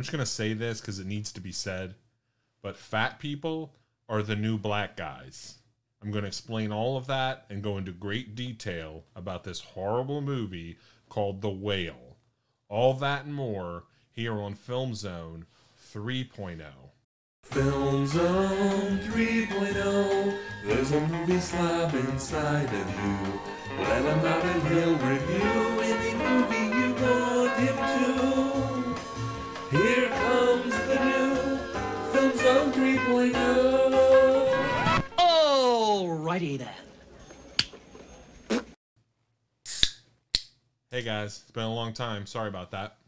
I'm just gonna say this because it needs to be said, but fat people are the new black guys. I'm going to explain all of that and go into great detail about this horrible movie called The Whale. All that and more here on Film Zone 3.0. Film Zone 3.0. There's a movie slob inside of you. Let and he'll review Alrighty then. Hey guys, it's been a long time. Sorry about that.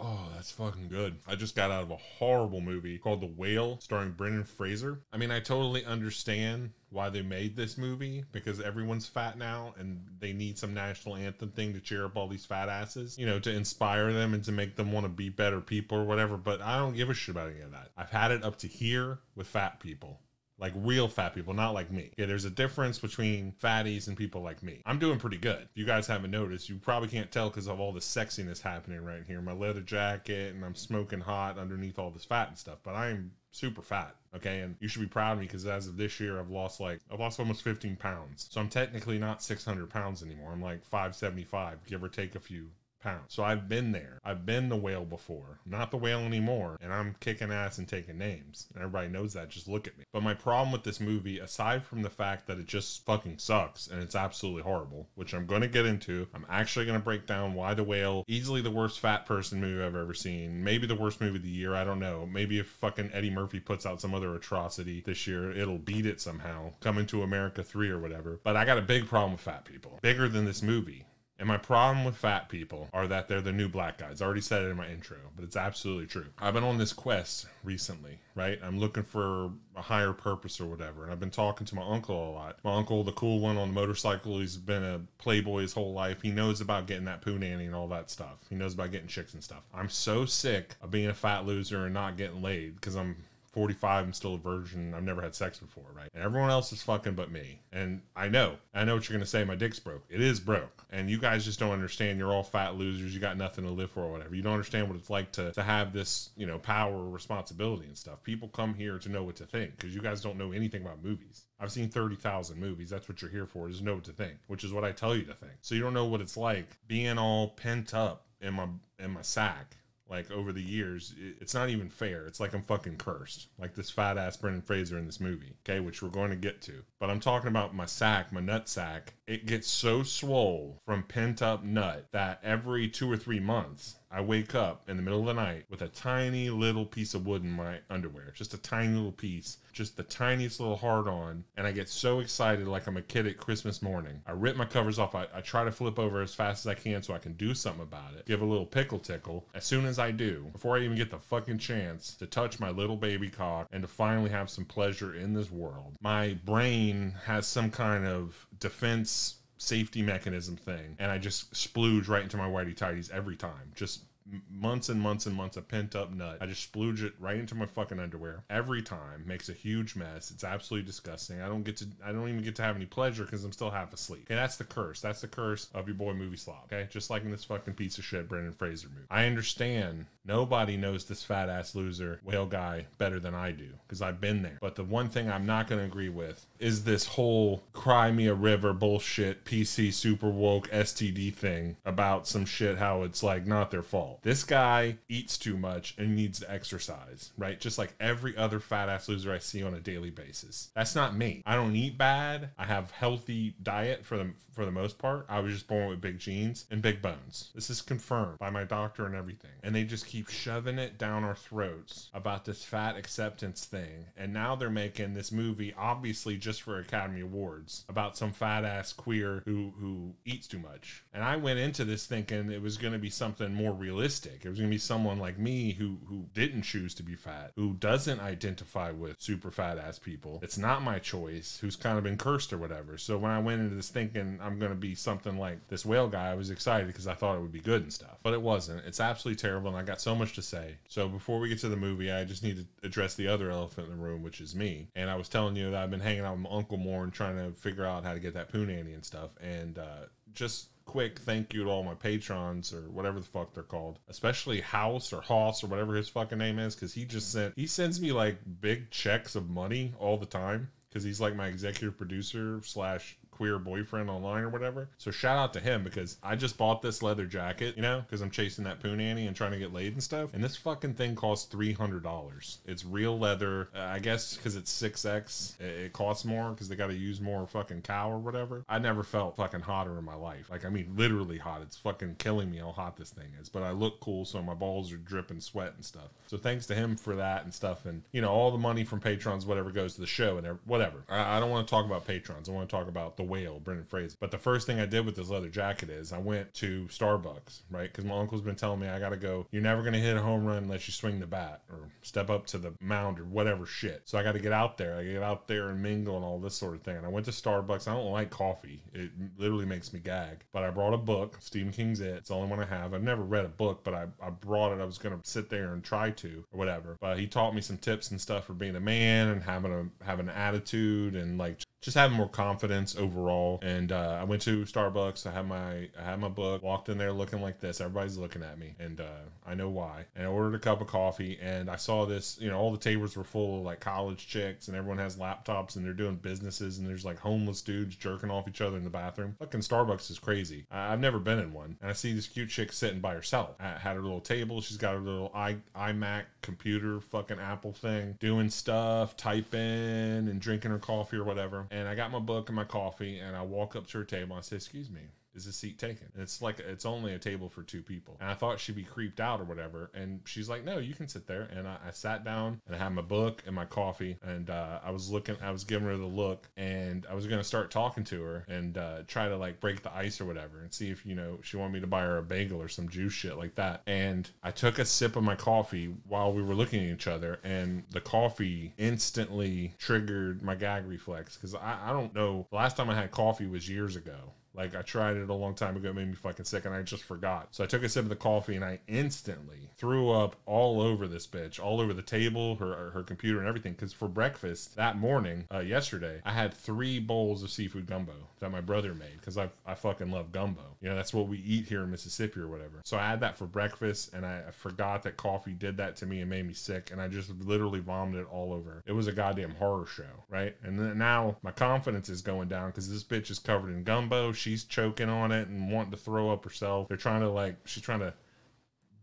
Oh, that's fucking good. I just got out of a horrible movie called The Whale starring Brendan Fraser. I mean, I totally understand why they made this movie because everyone's fat now and they need some national anthem thing to cheer up all these fat asses, you know, to inspire them and to make them want to be better people or whatever. But I don't give a shit about any of that. I've had it up to here with fat people like real fat people, not like me. Yeah, there's a difference between fatties and people like me. I'm doing pretty good. If you guys haven't noticed, you probably can't tell because of all the sexiness happening right here. My leather jacket and I'm smoking hot underneath all this fat and stuff, but I'm super fat. Okay. And you should be proud of me because as of this year, I've lost like, I've lost almost 15 pounds. So I'm technically not 600 pounds anymore. I'm like 575, give or take a few pounds. So I've been there. I've been the whale before. Not the whale anymore. And I'm kicking ass and taking names. And everybody knows that. Just look at me. But my problem with this movie, aside from the fact that it just fucking sucks and it's absolutely horrible, which I'm going to get into, I'm actually going to break down why The Whale, easily the worst fat person movie I've ever seen. Maybe the worst movie of the year. I don't know. Maybe if fucking Eddie Murphy puts out some other atrocity this year, it'll beat it somehow. Coming to America 3 or whatever. But I got a big problem with fat people. Bigger than this movie. And my problem with fat people are that they're the new black guys. I already said it in my intro, but it's absolutely true. I've been on this quest recently, right? I'm looking for a higher purpose or whatever. And I've been talking to my uncle a lot. My uncle, the cool one on the motorcycle, he's been a playboy his whole life. He knows about getting that poo nanny and all that stuff. He knows about getting chicks and stuff. I'm so sick of being a fat loser and not getting laid because I'm 45, I'm still a virgin. I've never had sex before, right? And everyone else is fucking but me. And I know, I know what you're gonna say. My dick's broke. It is broke, and you guys just don't understand. You're all fat losers. You got nothing to live for, or whatever. You don't understand what it's like to to have this, you know, power, responsibility, and stuff. People come here to know what to think because you guys don't know anything about movies. I've seen 30,000 movies. That's what you're here for, is know what to think, which is what I tell you to think. So you don't know what it's like being all pent up in my in my sack like over the years, it's not even fair. It's like I'm fucking cursed, like this fat ass Brendan Fraser in this movie, okay, which we're going to get to. But I'm talking about my sack, my nut sack. It gets so swole from pent up nut that every two or three months, I wake up in the middle of the night with a tiny little piece of wood in my underwear, just a tiny little piece, just the tiniest little hard on, and I get so excited like I'm a kid at Christmas morning. I rip my covers off. I, I try to flip over as fast as I can so I can do something about it. Give a little pickle tickle. As soon as I do, before I even get the fucking chance to touch my little baby cock and to finally have some pleasure in this world, my brain has some kind of defense safety mechanism thing, and I just splooge right into my whitey tighties every time. Just months and months and months of pent up nut. I just splooge it right into my fucking underwear every time. Makes a huge mess. It's absolutely disgusting. I don't get to. I don't even get to have any pleasure because I'm still half asleep. Okay, that's the curse. That's the curse of your boy movie slob. Okay, just like in this fucking piece of shit Brendan Fraser movie. I understand. Nobody knows this fat ass loser whale guy better than I do because I've been there. But the one thing I'm not going to agree with is this whole cry me a river bullshit PC super woke STD thing about some shit how it's like not their fault. This guy eats too much and needs to exercise, right? Just like every other fat ass loser I see on a daily basis. That's not me. I don't eat bad. I have healthy diet for the for the most part. I was just born with big genes and big bones. This is confirmed by my doctor and everything. And they just keep shoving it down our throats about this fat acceptance thing. And now they're making this movie obviously just for Academy Awards about some fat ass queer who who eats too much. And I went into this thinking it was going to be something more realistic realistic. It was gonna be someone like me who who didn't choose to be fat, who doesn't identify with super fat ass people. It's not my choice. Who's kind of been cursed or whatever. So when I went into this thinking I'm gonna be something like this whale guy, I was excited because I thought it would be good and stuff. But it wasn't. It's absolutely terrible, and I got so much to say. So before we get to the movie, I just need to address the other elephant in the room, which is me. And I was telling you that I've been hanging out with my uncle more and trying to figure out how to get that poo nanny and stuff. And uh, just quick thank you to all my patrons or whatever the fuck they're called, especially House or Hoss or whatever his fucking name is, because he just sent he sends me like big checks of money all the time because he's like my executive producer slash queer boyfriend online or whatever. So shout out to him because I just bought this leather jacket, you know, because I'm chasing that poo nanny and trying to get laid and stuff. And this fucking thing costs three hundred dollars. It's real leather. Uh, I guess because it's six X, it, it costs more because they got to use more fucking cow or whatever. I never felt fucking hotter in my life. Like I mean, literally hot. It's fucking killing me how hot this thing is. But I look cool, so my balls are dripping sweat and stuff. So thanks to him for that and stuff. And you know, all the money from patrons, whatever goes to the show and whatever. I, I don't want to talk about patrons. I want to talk about the whale, Brendan Fraser. But the first thing I did with this leather jacket is I went to Starbucks, right? Because my uncle's been telling me I got to go. You're never going to hit a home run unless you swing the bat or step up to the mound or whatever shit. So I got to get out there. I get out there and mingle and all this sort of thing. And I went to Starbucks. I don't like coffee. It literally makes me gag. But I brought a book, Stephen King's It. It's the only one I have. I've never read a book, but I, I brought it. I was going to sit there and try to or whatever. But he taught me some tips and stuff for being a man and having a having an attitude and like just having more confidence overall. And uh, I went to Starbucks. I had my I had my book. Walked in there looking like this. Everybody's looking at me, and uh, I know why. And I ordered a cup of coffee, and I saw this. You know, all the tables were full of like college chicks, and everyone has laptops, and they're doing businesses, and there's like homeless dudes jerking off each other in the bathroom. Fucking Starbucks is crazy. I, have never been in one, and I see this cute chick sitting by herself. I had her little table. She's got her little i iMac computer, fucking Apple thing, doing stuff, typing and drinking her coffee or whatever and I got my book and my coffee, and I walk up to her table. And I say, "Excuse me, is a seat taken? It's like it's only a table for two people. And I thought she'd be creeped out or whatever. And she's like, no, you can sit there. And I, I sat down and I had my book and my coffee. And uh, I was looking, I was giving her the look, and I was gonna start talking to her and uh, try to like break the ice or whatever, and see if you know she wanted me to buy her a bagel or some juice shit like that. And I took a sip of my coffee while we were looking at each other, and the coffee instantly triggered my gag reflex because I, I don't know. The last time I had coffee was years ago like I tried it a long time ago, it made me fucking sick, and I just forgot. So I took a sip of the coffee, and I instantly threw up all over this bitch, all over the table, her her computer, and everything. Because for breakfast that morning, uh, yesterday, I had three bowls of seafood gumbo that my brother made because I I fucking love gumbo. You know that's what we eat here in Mississippi or whatever. So I had that for breakfast, and I, forgot that coffee did that to me and made me sick, and I just literally vomited all over. It was a goddamn horror show, right? And then now my confidence is going down because this bitch is covered in gumbo she's choking on it and wanting to throw up herself. They're trying to like she's trying to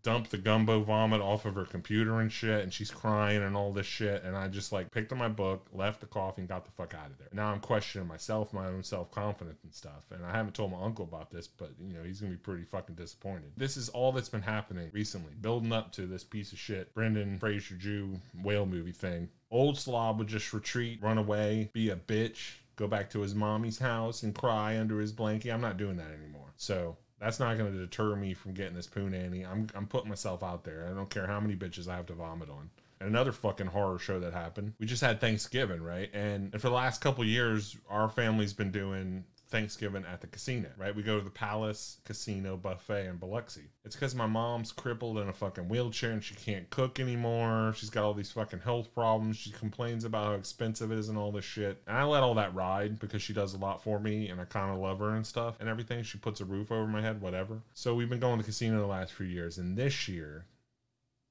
dump the gumbo vomit off of her computer and shit and she's crying and all this shit and I just like picked up my book, left the coffee and got the fuck out of there. Now I'm questioning myself, my own self-confidence and stuff. And I haven't told my uncle about this, but you know, he's going to be pretty fucking disappointed. This is all that's been happening recently, building up to this piece of shit Brendan Fraser Jew whale movie thing. Old slob would just retreat, run away, be a bitch, go back to his mommy's house and cry under his blanket. I'm not doing that anymore. So that's not going to deter me from getting this poo nanny. I'm, I'm putting myself out there. I don't care how many bitches I have to vomit on. And another fucking horror show that happened. We just had Thanksgiving, right? And, and for the last couple years, our family's been doing Thanksgiving at the casino, right? We go to the Palace Casino Buffet in Biloxi. It's because my mom's crippled in a fucking wheelchair and she can't cook anymore. She's got all these fucking health problems. She complains about how expensive it is and all this shit. And I let all that ride because she does a lot for me and I kind of love her and stuff and everything. She puts a roof over my head, whatever. So we've been going to the casino the last few years. And this year,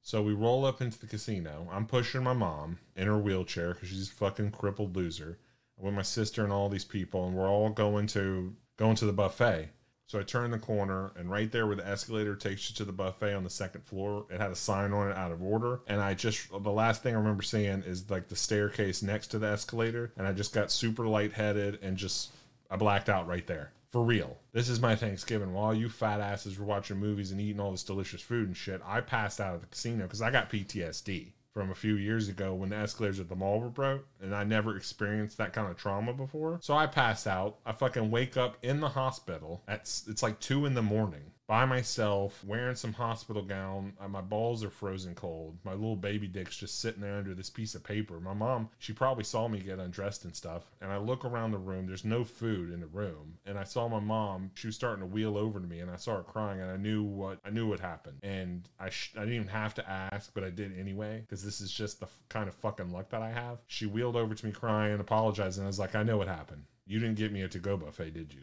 so we roll up into the casino. I'm pushing my mom in her wheelchair because she's a fucking crippled loser with my sister and all these people, and we're all going to going to the buffet. So I turn the corner, and right there where the escalator takes you to the buffet on the second floor, it had a sign on it out of order. And I just, the last thing I remember seeing is like the staircase next to the escalator. And I just got super lightheaded and just, I blacked out right there. For real. This is my Thanksgiving. While you fat asses were watching movies and eating all this delicious food and shit, I passed out at the casino because I got PTSD from a few years ago when the escalators at the mall were broke and I never experienced that kind of trauma before. So I pass out. I fucking wake up in the hospital at it's like two in the morning by myself, wearing some hospital gown. Uh, my balls are frozen cold. My little baby dick's just sitting there under this piece of paper. My mom, she probably saw me get undressed and stuff. And I look around the room. There's no food in the room. And I saw my mom. She was starting to wheel over to me, and I saw her crying. And I knew what I knew what happened. And I sh- I didn't even have to ask, but I did anyway because this is just the f- kind of fucking luck that I have. She wheeled over to me crying, and apologizing. I was like, I know what happened. You didn't get me a to-go buffet, did you?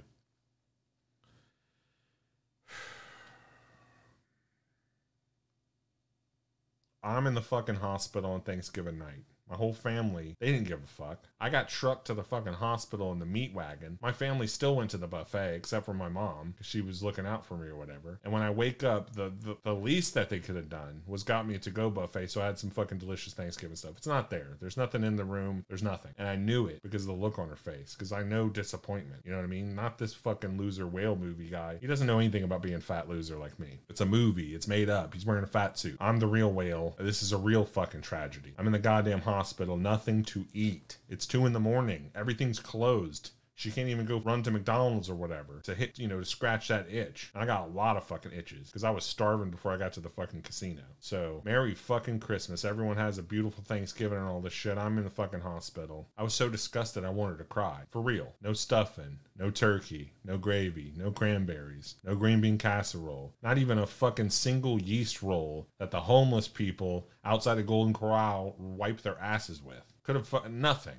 I'm in the fucking hospital on Thanksgiving night. My whole family, they didn't give a fuck. I got trucked to the fucking hospital in the meat wagon. My family still went to the buffet, except for my mom, because she was looking out for me or whatever. And when I wake up, the, the, the least that they could have done was got me a to go buffet, so I had some fucking delicious Thanksgiving stuff. It's not there. There's nothing in the room. There's nothing. And I knew it because of the look on her face, because I know disappointment. You know what I mean? Not this fucking loser whale movie guy. He doesn't know anything about being fat loser like me. It's a movie. It's made up. He's wearing a fat suit. I'm the real whale. This is a real fucking tragedy. I'm in the goddamn hospital. Nothing to eat. It's two in the morning. Everything's closed. She can't even go run to McDonald's or whatever to hit, you know, to scratch that itch. And I got a lot of fucking itches because I was starving before I got to the fucking casino. So, Merry fucking Christmas. Everyone has a beautiful Thanksgiving and all this shit. I'm in the fucking hospital. I was so disgusted I wanted to cry. For real. No stuffing, no turkey, no gravy, no cranberries, no green bean casserole, not even a fucking single yeast roll that the homeless people outside of Golden Corral wipe their asses with. Could have nothing.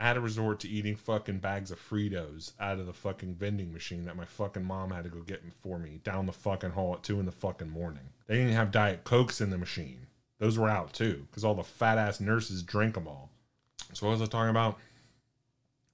I had to resort to eating fucking bags of Fritos out of the fucking vending machine that my fucking mom had to go get for me down the fucking hall at two in the fucking morning. They didn't have Diet Cokes in the machine. Those were out too, because all the fat ass nurses drink them all. So what was I talking about?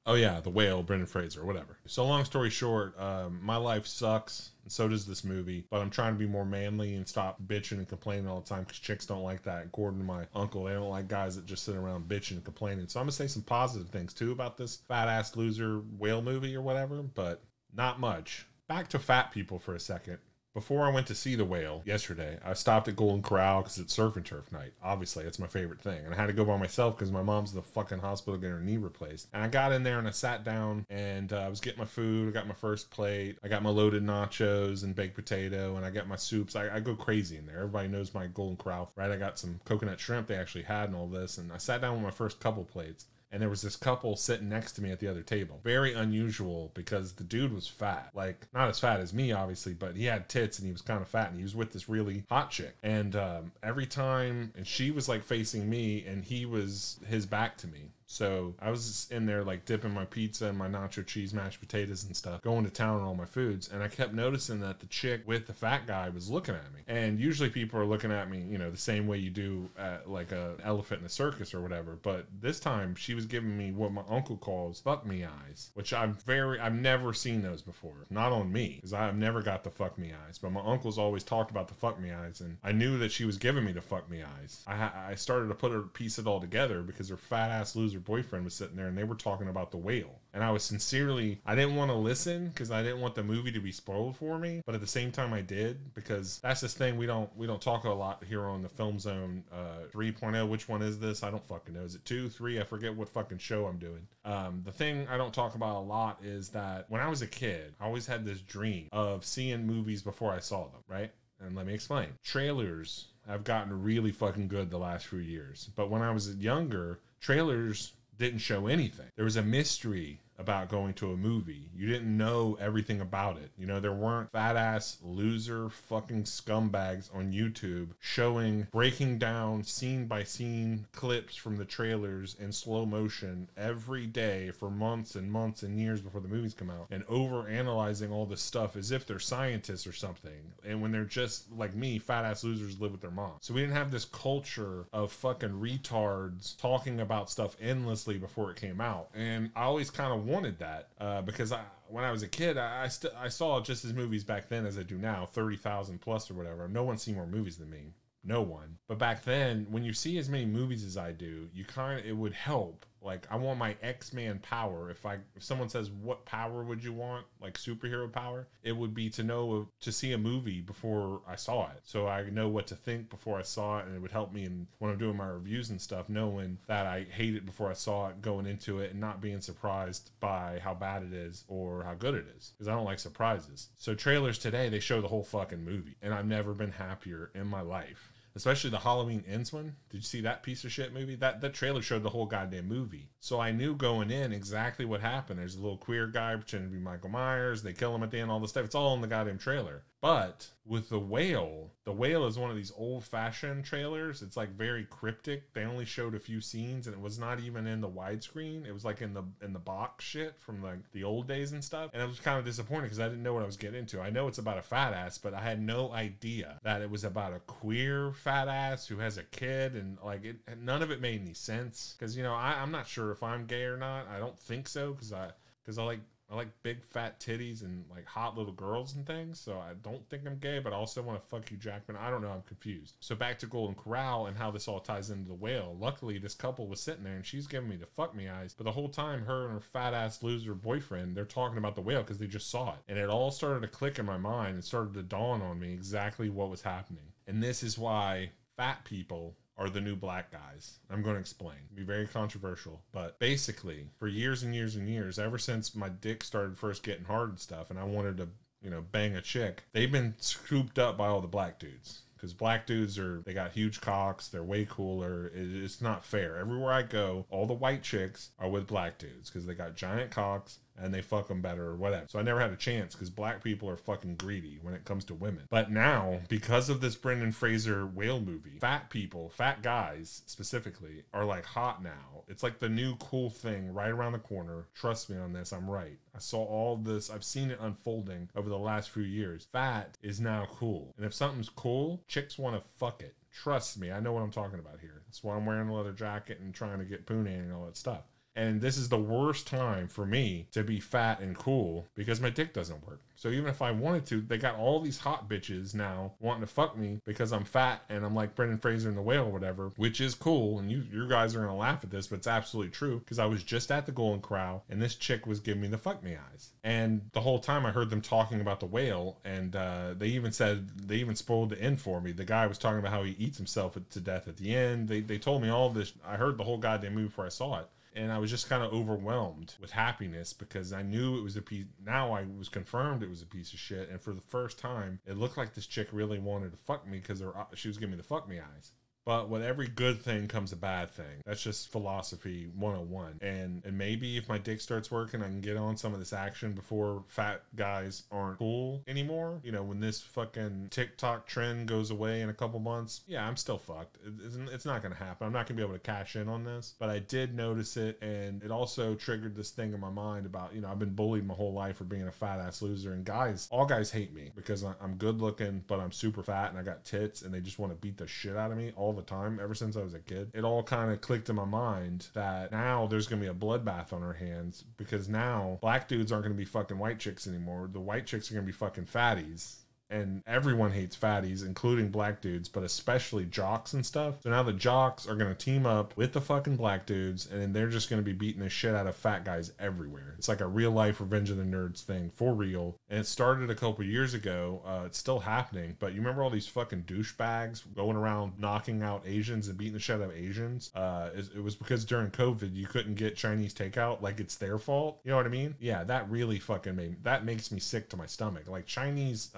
Oh yeah, the whale, Brendan Fraser, whatever. So long story short, um, my life sucks, and so does this movie. But I'm trying to be more manly and stop bitching and complaining all the time because chicks don't like that. According to my uncle, they don't like guys that just sit around bitching and complaining. So I'm gonna say some positive things too about this fat ass loser whale movie or whatever, but not much. Back to fat people for a second. Before I went to see the whale yesterday, I stopped at Golden Corral because it's surf and turf night. Obviously, it's my favorite thing. And I had to go by myself because my mom's in the fucking hospital getting her knee replaced. And I got in there and I sat down and uh, I was getting my food. I got my first plate. I got my loaded nachos and baked potato and I got my soups. I, I go crazy in there. Everybody knows my Golden Corral, right? I got some coconut shrimp they actually had and all this. And I sat down with my first couple plates and there was this couple sitting next to me at the other table. Very unusual because the dude was fat. Like, not as fat as me, obviously, but he had tits and he was kind of fat and he was with this really hot chick. And um, every time, and she was like facing me and he was his back to me. So I was in there like dipping my pizza and my nacho cheese mashed potatoes and stuff, going to town on all my foods. And I kept noticing that the chick with the fat guy was looking at me. And usually people are looking at me, you know, the same way you do at like a elephant in a circus or whatever. But this time she was giving me what my uncle calls fuck me eyes, which I'm very, I've never seen those before. Not on me, because I've never got the fuck me eyes. But my uncle's always talked about the fuck me eyes. And I knew that she was giving me the fuck me eyes. I, I started to put a piece it all together because her fat ass loser boyfriend was sitting there and they were talking about the whale. And I was sincerely, I didn't want to listen because I didn't want the movie to be spoiled for me. But at the same time, I did because that's this thing we don't we don't talk a lot here on the Film Zone uh, 3.0. Which one is this? I don't fucking know. Is it two, three? I forget what fucking show I'm doing. Um, the thing I don't talk about a lot is that when I was a kid, I always had this dream of seeing movies before I saw them. Right. And let me explain. Trailers have gotten really fucking good the last few years. But when I was younger, trailers didn't show anything. There was a mystery about going to a movie. You didn't know everything about it. You know, there weren't fat ass loser fucking scumbags on YouTube showing breaking down scene by scene clips from the trailers in slow motion every day for months and months and years before the movies come out and over analyzing all this stuff as if they're scientists or something. And when they're just like me, fat ass losers live with their mom. So we didn't have this culture of fucking retards talking about stuff endlessly before it came out. And I always kind of wanted that uh, because I, when I was a kid, I I, st- I saw just as movies back then as I do now, thirty thousand plus or whatever. No one's seen more movies than me. No one. But back then, when you see as many movies as I do, you kind of it would help Like I want my X-Man power. If I if someone says what power would you want, like superhero power, it would be to know to see a movie before I saw it. So I know what to think before I saw it and it would help me in when I'm doing my reviews and stuff knowing that I hate it before I saw it going into it and not being surprised by how bad it is or how good it is because I don't like surprises. So trailers today they show the whole fucking movie and I've never been happier in my life especially the Halloween Ends one. Did you see that piece of shit movie? That that trailer showed the whole goddamn movie. So I knew going in exactly what happened. There's a little queer guy pretending to be Michael Myers. They kill him at the end. All the stuff. It's all in the goddamn trailer. But with the whale, the whale is one of these old fashioned trailers. It's like very cryptic. They only showed a few scenes and it was not even in the widescreen. It was like in the in the box shit from like the old days and stuff. And it was kind of disappointing because I didn't know what I was getting into. I know it's about a fat ass, but I had no idea that it was about a queer fat ass who has a kid and like it none of it made any sense. Cause you know, I, I'm not sure if I'm gay or not. I don't think so because I because I like I like big fat titties and like hot little girls and things. So I don't think I'm gay, but I also want to fuck Hugh Jackman. I don't know. I'm confused. So back to Golden Corral and how this all ties into the whale. Luckily, this couple was sitting there and she's giving me the fuck me eyes. But the whole time, her and her fat ass loser boyfriend, they're talking about the whale because they just saw it. And it all started to click in my mind. and started to dawn on me exactly what was happening. And this is why fat people are the new black guys. I'm going to explain. It'll be very controversial, but basically, for years and years and years, ever since my dick started first getting hard and stuff, and I wanted to, you know, bang a chick, they've been scooped up by all the black dudes. Because black dudes are, they got huge cocks, they're way cooler. It, it's not fair. Everywhere I go, all the white chicks are with black dudes because they got giant cocks and they fuck them better or whatever. So I never had a chance because black people are fucking greedy when it comes to women. But now, because of this Brendan Fraser whale movie, fat people, fat guys specifically, are like hot now. It's like the new cool thing right around the corner. Trust me on this, I'm right. I saw all this, I've seen it unfolding over the last few years. Fat is now cool. And if something's cool, chicks want to fuck it. Trust me, I know what I'm talking about here. That's why I'm wearing a leather jacket and trying to get poonie and all that stuff. And this is the worst time for me to be fat and cool because my dick doesn't work. So even if I wanted to, they got all these hot bitches now wanting to fuck me because I'm fat and I'm like Brendan Fraser in the whale or whatever, which is cool. And you, you guys are gonna laugh at this, but it's absolutely true because I was just at the Golden Corral and this chick was giving me the fuck me eyes. And the whole time I heard them talking about the whale, and uh, they even said they even spoiled the end for me. The guy was talking about how he eats himself to death at the end. They they told me all this. I heard the whole goddamn movie before I saw it and I was just kind of overwhelmed with happiness because I knew it was a piece. Now I was confirmed it was a piece of shit, and for the first time, it looked like this chick really wanted to fuck me because uh, she was giving me the fuck me eyes. But with every good thing comes a bad thing. That's just philosophy 101. And and maybe if my dick starts working, I can get on some of this action before fat guys aren't cool anymore. You know, when this fucking TikTok trend goes away in a couple months, yeah, I'm still fucked. It's, it's not going to happen. I'm not going to be able to cash in on this. But I did notice it, and it also triggered this thing in my mind about, you know, I've been bullied my whole life for being a fat ass loser. And guys, all guys hate me because I'm good looking, but I'm super fat and I got tits, and they just want to beat the shit out of me all the time ever since I was a kid. It all kind of clicked in my mind that now there's going to be a bloodbath on our hands because now black dudes aren't going to be fucking white chicks anymore. The white chicks are going to be fucking fatties and everyone hates fatties, including black dudes, but especially jocks and stuff. So now the jocks are gonna team up with the fucking black dudes, and then they're just gonna be beating the shit out of fat guys everywhere. It's like a real life Revenge of the Nerds thing for real. And it started a couple years ago. Uh, it's still happening, but you remember all these fucking douchebags going around knocking out Asians and beating the shit out of Asians? Uh, it, it was because during COVID you couldn't get Chinese takeout, like it's their fault. You know what I mean? Yeah, that really fucking made that makes me sick to my stomach. Like Chinese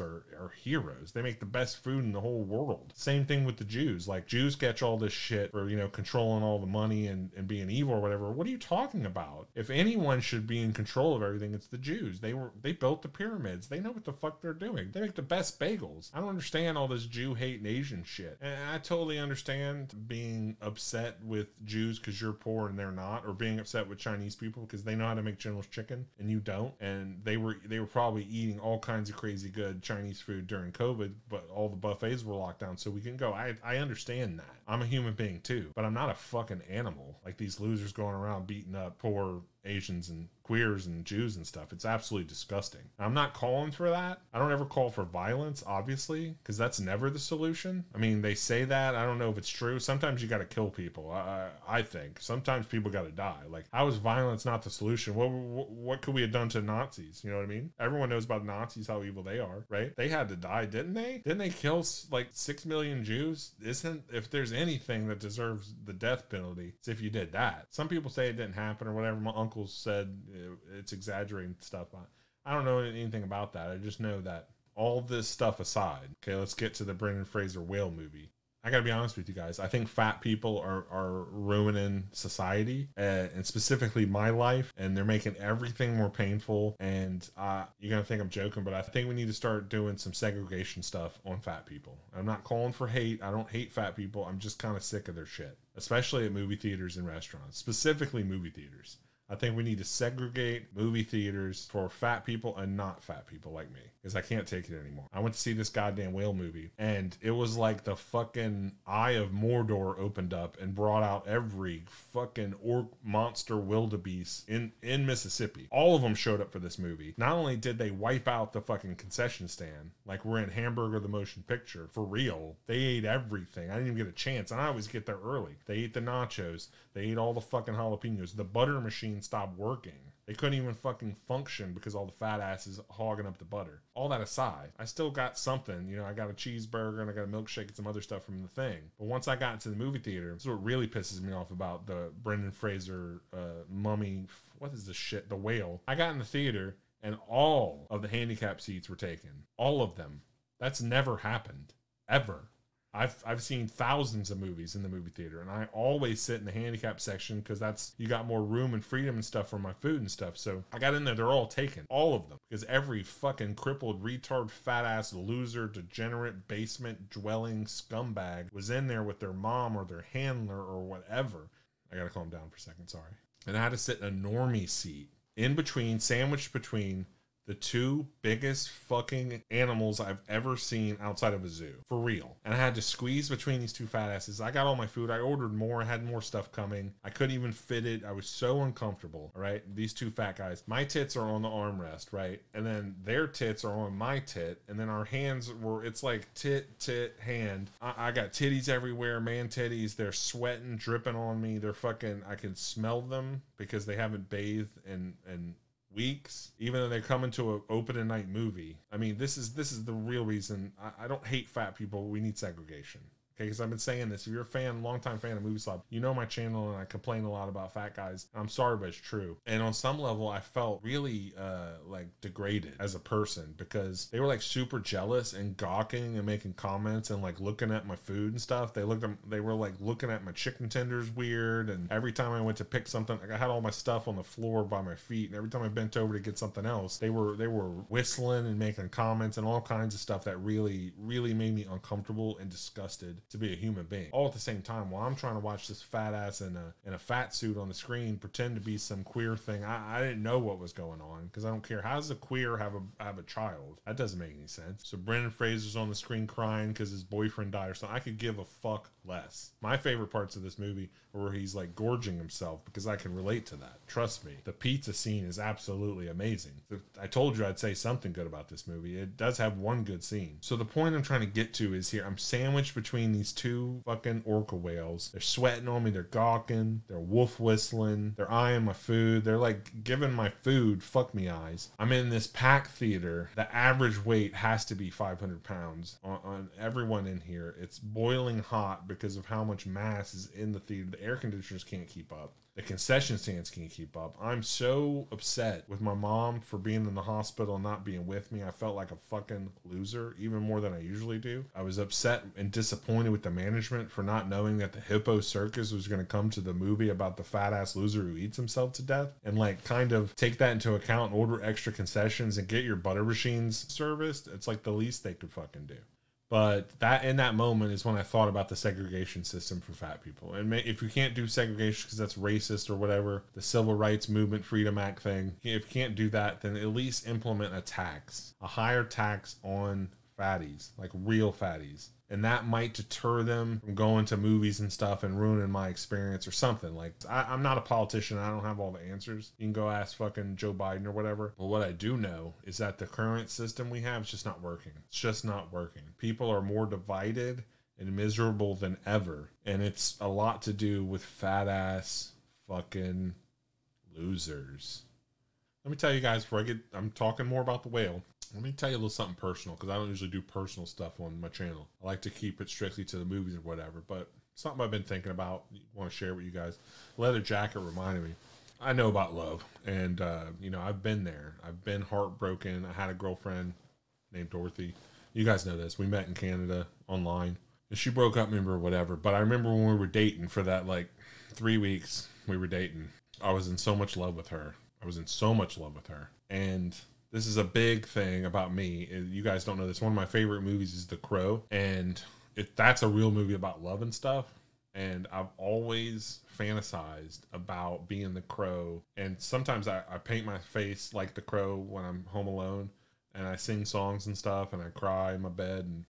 Are, are heroes. They make the best food in the whole world. Same thing with the Jews. Like Jews catch all this shit for, you know, controlling all the money and, and being evil or whatever. What are you talking about? If anyone should be in control of everything, it's the Jews. They were they built the pyramids. They know what the fuck they're doing. They make the best bagels. I don't understand all this Jew hate and Asian shit. And I totally understand being upset with Jews because you're poor and they're not, or being upset with Chinese people because they know how to make General's chicken and you don't. And they were they were probably eating all kinds of crazy good Chinese food during COVID, but all the buffets were locked down, so we can go. I I understand that. I'm a human being too, but I'm not a fucking animal like these losers going around beating up poor Asians and queers and Jews and stuff. It's absolutely disgusting. I'm not calling for that. I don't ever call for violence, obviously, because that's never the solution. I mean, they say that. I don't know if it's true. Sometimes you got to kill people. I, I think sometimes people got to die. Like, how is violence not the solution? What, what what could we have done to Nazis? You know what I mean? Everyone knows about Nazis, how evil they are, right? They had to die, didn't they? Didn't they kill like six million Jews? Isn't if there's anything that deserves the death penalty, it's if you did that. Some people say it didn't happen or whatever. My uncle said it's exaggerating stuff. I don't know anything about that. I just know that all this stuff aside, okay, let's get to the Brendan Fraser whale movie. I gotta be honest with you guys. I think fat people are, are ruining society uh, and specifically my life, and they're making everything more painful. And uh, you're gonna think I'm joking, but I think we need to start doing some segregation stuff on fat people. I'm not calling for hate. I don't hate fat people. I'm just kind of sick of their shit, especially at movie theaters and restaurants, specifically movie theaters. I think we need to segregate movie theaters for fat people and not fat people like me because I can't take it anymore. I went to see this goddamn whale movie and it was like the fucking eye of Mordor opened up and brought out every fucking orc monster wildebeest in in Mississippi. All of them showed up for this movie. Not only did they wipe out the fucking concession stand like we're in Hamburger the Motion Picture for real, they ate everything. I didn't even get a chance, and I always get there early. They ate the nachos. They ate all the fucking jalapenos. The butter machine stopped working. They couldn't even fucking function because all the fat asses hogging up the butter. All that aside, I still got something. You know, I got a cheeseburger and I got a milkshake and some other stuff from the thing. But once I got into the movie theater, this is what really pisses me off about the Brendan Fraser uh, mummy. What is this shit? The whale. I got in the theater and all of the handicap seats were taken. All of them. That's never happened. Ever. I've I've seen thousands of movies in the movie theater, and I always sit in the handicap section because that's you got more room and freedom and stuff for my food and stuff. So I got in there; they're all taken, all of them, because every fucking crippled, retard, fat ass, loser, degenerate, basement dwelling scumbag was in there with their mom or their handler or whatever. I gotta calm down for a second, sorry. And I had to sit in a normie seat in between, sandwiched between the two biggest fucking animals I've ever seen outside of a zoo. For real. And I had to squeeze between these two fat asses. I got all my food. I ordered more. I had more stuff coming. I couldn't even fit it. I was so uncomfortable. All right. These two fat guys. My tits are on the armrest, right? And then their tits are on my tit. And then our hands were, it's like tit, tit, hand. I, I got titties everywhere, man titties. They're sweating, dripping on me. They're fucking, I can smell them because they haven't bathed and, and, weeks, even though they're coming to an open and night movie. I mean, this is this is the real reason. I, I don't hate fat people. We need segregation. Okay, because I've been saying this. If you're a fan, longtime fan of Movie Slob, you know my channel, and I complain a lot about fat guys. I'm sorry, but it's true. And on some level, I felt really uh, like degraded as a person because they were like super jealous and gawking and making comments and like looking at my food and stuff. They looked, at, they were like looking at my chicken tenders weird. And every time I went to pick something, like I had all my stuff on the floor by my feet, and every time I bent over to get something else, they were they were whistling and making comments and all kinds of stuff that really really made me uncomfortable and disgusted to be a human being. All at the same time, while I'm trying to watch this fat ass in a in a fat suit on the screen pretend to be some queer thing, I, I didn't know what was going on because I don't care. How does a queer have a have a child? That doesn't make any sense. So Brendan Fraser's on the screen crying because his boyfriend died or something. I could give a fuck less. My favorite parts of this movie are where he's like gorging himself because I can relate to that. Trust me, the pizza scene is absolutely amazing. I told you I'd say something good about this movie. It does have one good scene. So the point I'm trying to get to is here. I'm sandwiched between these two fucking orca whales. They're sweating on me. They're gawking. They're wolf whistling. They're eyeing my food. They're like giving my food fuck me eyes. I'm in this pack theater. The average weight has to be 500 pounds on, on everyone in here. It's boiling hot because of how much mass is in the theater. The air conditioners can't keep up. The concession stands can't keep up. I'm so upset with my mom for being in the hospital and not being with me. I felt like a fucking loser, even more than I usually do. I was upset and disappointed with the management for not knowing that the Hippo Circus was going to come to the movie about the fat ass loser who eats himself to death and like kind of take that into account and order extra concessions and get your butter machines serviced. It's like the least they could fucking do. But that in that moment is when I thought about the segregation system for fat people. And if you can't do segregation because that's racist or whatever, the Civil Rights Movement Freedom Act thing, if you can't do that, then at least implement a tax, a higher tax on fatties, like real fatties. And that might deter them from going to movies and stuff and ruining my experience or something. Like I, I'm not a politician. I don't have all the answers. You can go ask fucking Joe Biden or whatever. But what I do know is that the current system we have is just not working. It's just not working. People are more divided and miserable than ever, and it's a lot to do with fat ass fucking losers. Let me tell you guys before I get I'm talking more about the whale. Let me tell you a little something personal because I don't usually do personal stuff on my channel. I like to keep it strictly to the movies or whatever, but something I've been thinking about, want to share with you guys. Leather jacket reminded me. I know about love, and uh, you know I've been there. I've been heartbroken. I had a girlfriend named Dorothy. You guys know this. We met in Canada online, and she broke up, remember whatever. But I remember when we were dating for that like three weeks. We were dating. I was in so much love with her. I was in so much love with her, and this is a big thing about me. You guys don't know this. One of my favorite movies is The Crow, and that's a real movie about love and stuff. And I've always fantasized about being the crow. And sometimes I, I paint my face like the crow when I'm home alone, and I sing songs and stuff, and I cry in my bed, and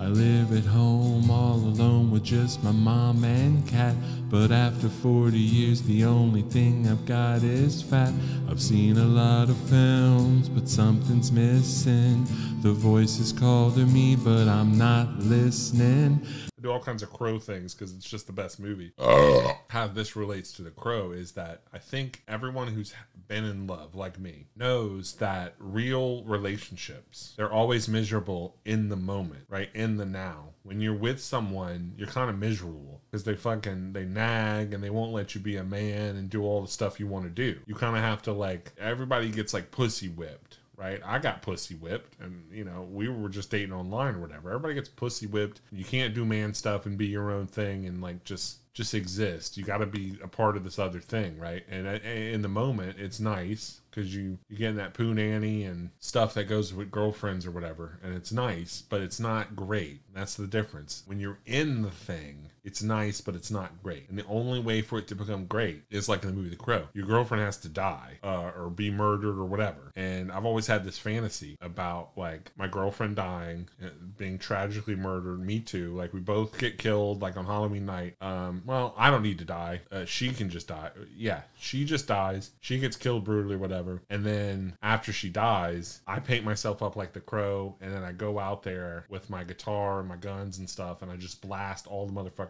I live at home all alone with just my mom and cat. But after 40 years, the only thing I've got is fat. I've seen a lot of films, but something's missing. The voice is calling me, but I'm not listening. I do all kinds of crow things because it's just the best movie. How this relates to the crow is that I think everyone who's been in love, like me, knows that real relationships, they're always miserable in the moment, right? In the now. When you're with someone, you're kind of miserable because they fucking, they nag and they won't let you be a man and do all the stuff you want to do. You kind of have to like, everybody gets like pussy whipped right? I got pussy whipped, and you know we were just dating online or whatever. Everybody gets pussy whipped. You can't do man stuff and be your own thing and like just just exist. You got to be a part of this other thing, right? And uh, in the moment, it's nice because you you get that poo nanny and stuff that goes with girlfriends or whatever, and it's nice, but it's not great. That's the difference. When you're in the thing, it's nice, but it's not great. And the only way for it to become great is like in the movie The Crow. Your girlfriend has to die uh, or be murdered or whatever. And I've always had this fantasy about like my girlfriend dying, uh, being tragically murdered. Me too. Like we both get killed like on Halloween night. Um, well, I don't need to die. Uh, she can just die. Yeah, she just dies. She gets killed brutally, whatever. And then after she dies, I paint myself up like the crow, and then I go out there with my guitar and my guns and stuff, and I just blast all the motherfuckers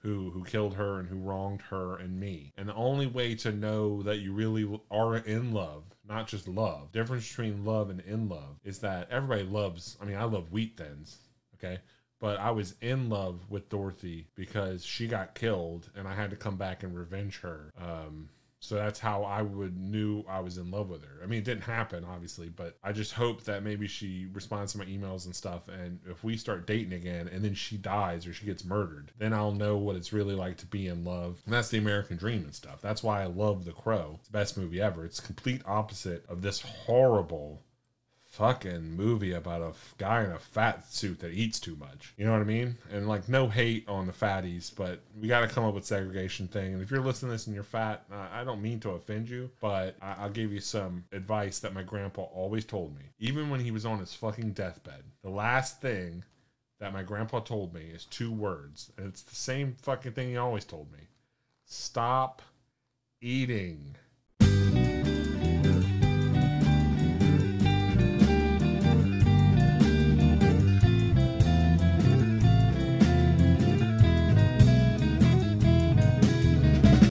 who who killed her and who wronged her and me. And the only way to know that you really are in love not just love. Difference between love and in love is that everybody loves. I mean, I love wheat thins. Okay, but I was in love with Dorothy because she got killed and I had to come back and revenge her. Um, so that's how I would knew I was in love with her. I mean, it didn't happen, obviously, but I just hope that maybe she responds to my emails and stuff. And if we start dating again, and then she dies or she gets murdered, then I'll know what it's really like to be in love. And that's the American dream and stuff. That's why I love The Crow. It's the best movie ever. It's complete opposite of this horrible fucking movie about a guy in a fat suit that eats too much. You know what I mean? And like, no hate on the fatties, but we got to come up with segregation thing. And if you're listening to this and you're fat, I don't mean to offend you, but I- I'll give you some advice that my grandpa always told me, even when he was on his fucking deathbed. The last thing that my grandpa told me is two words, and it's the same fucking thing he always told me: stop eating.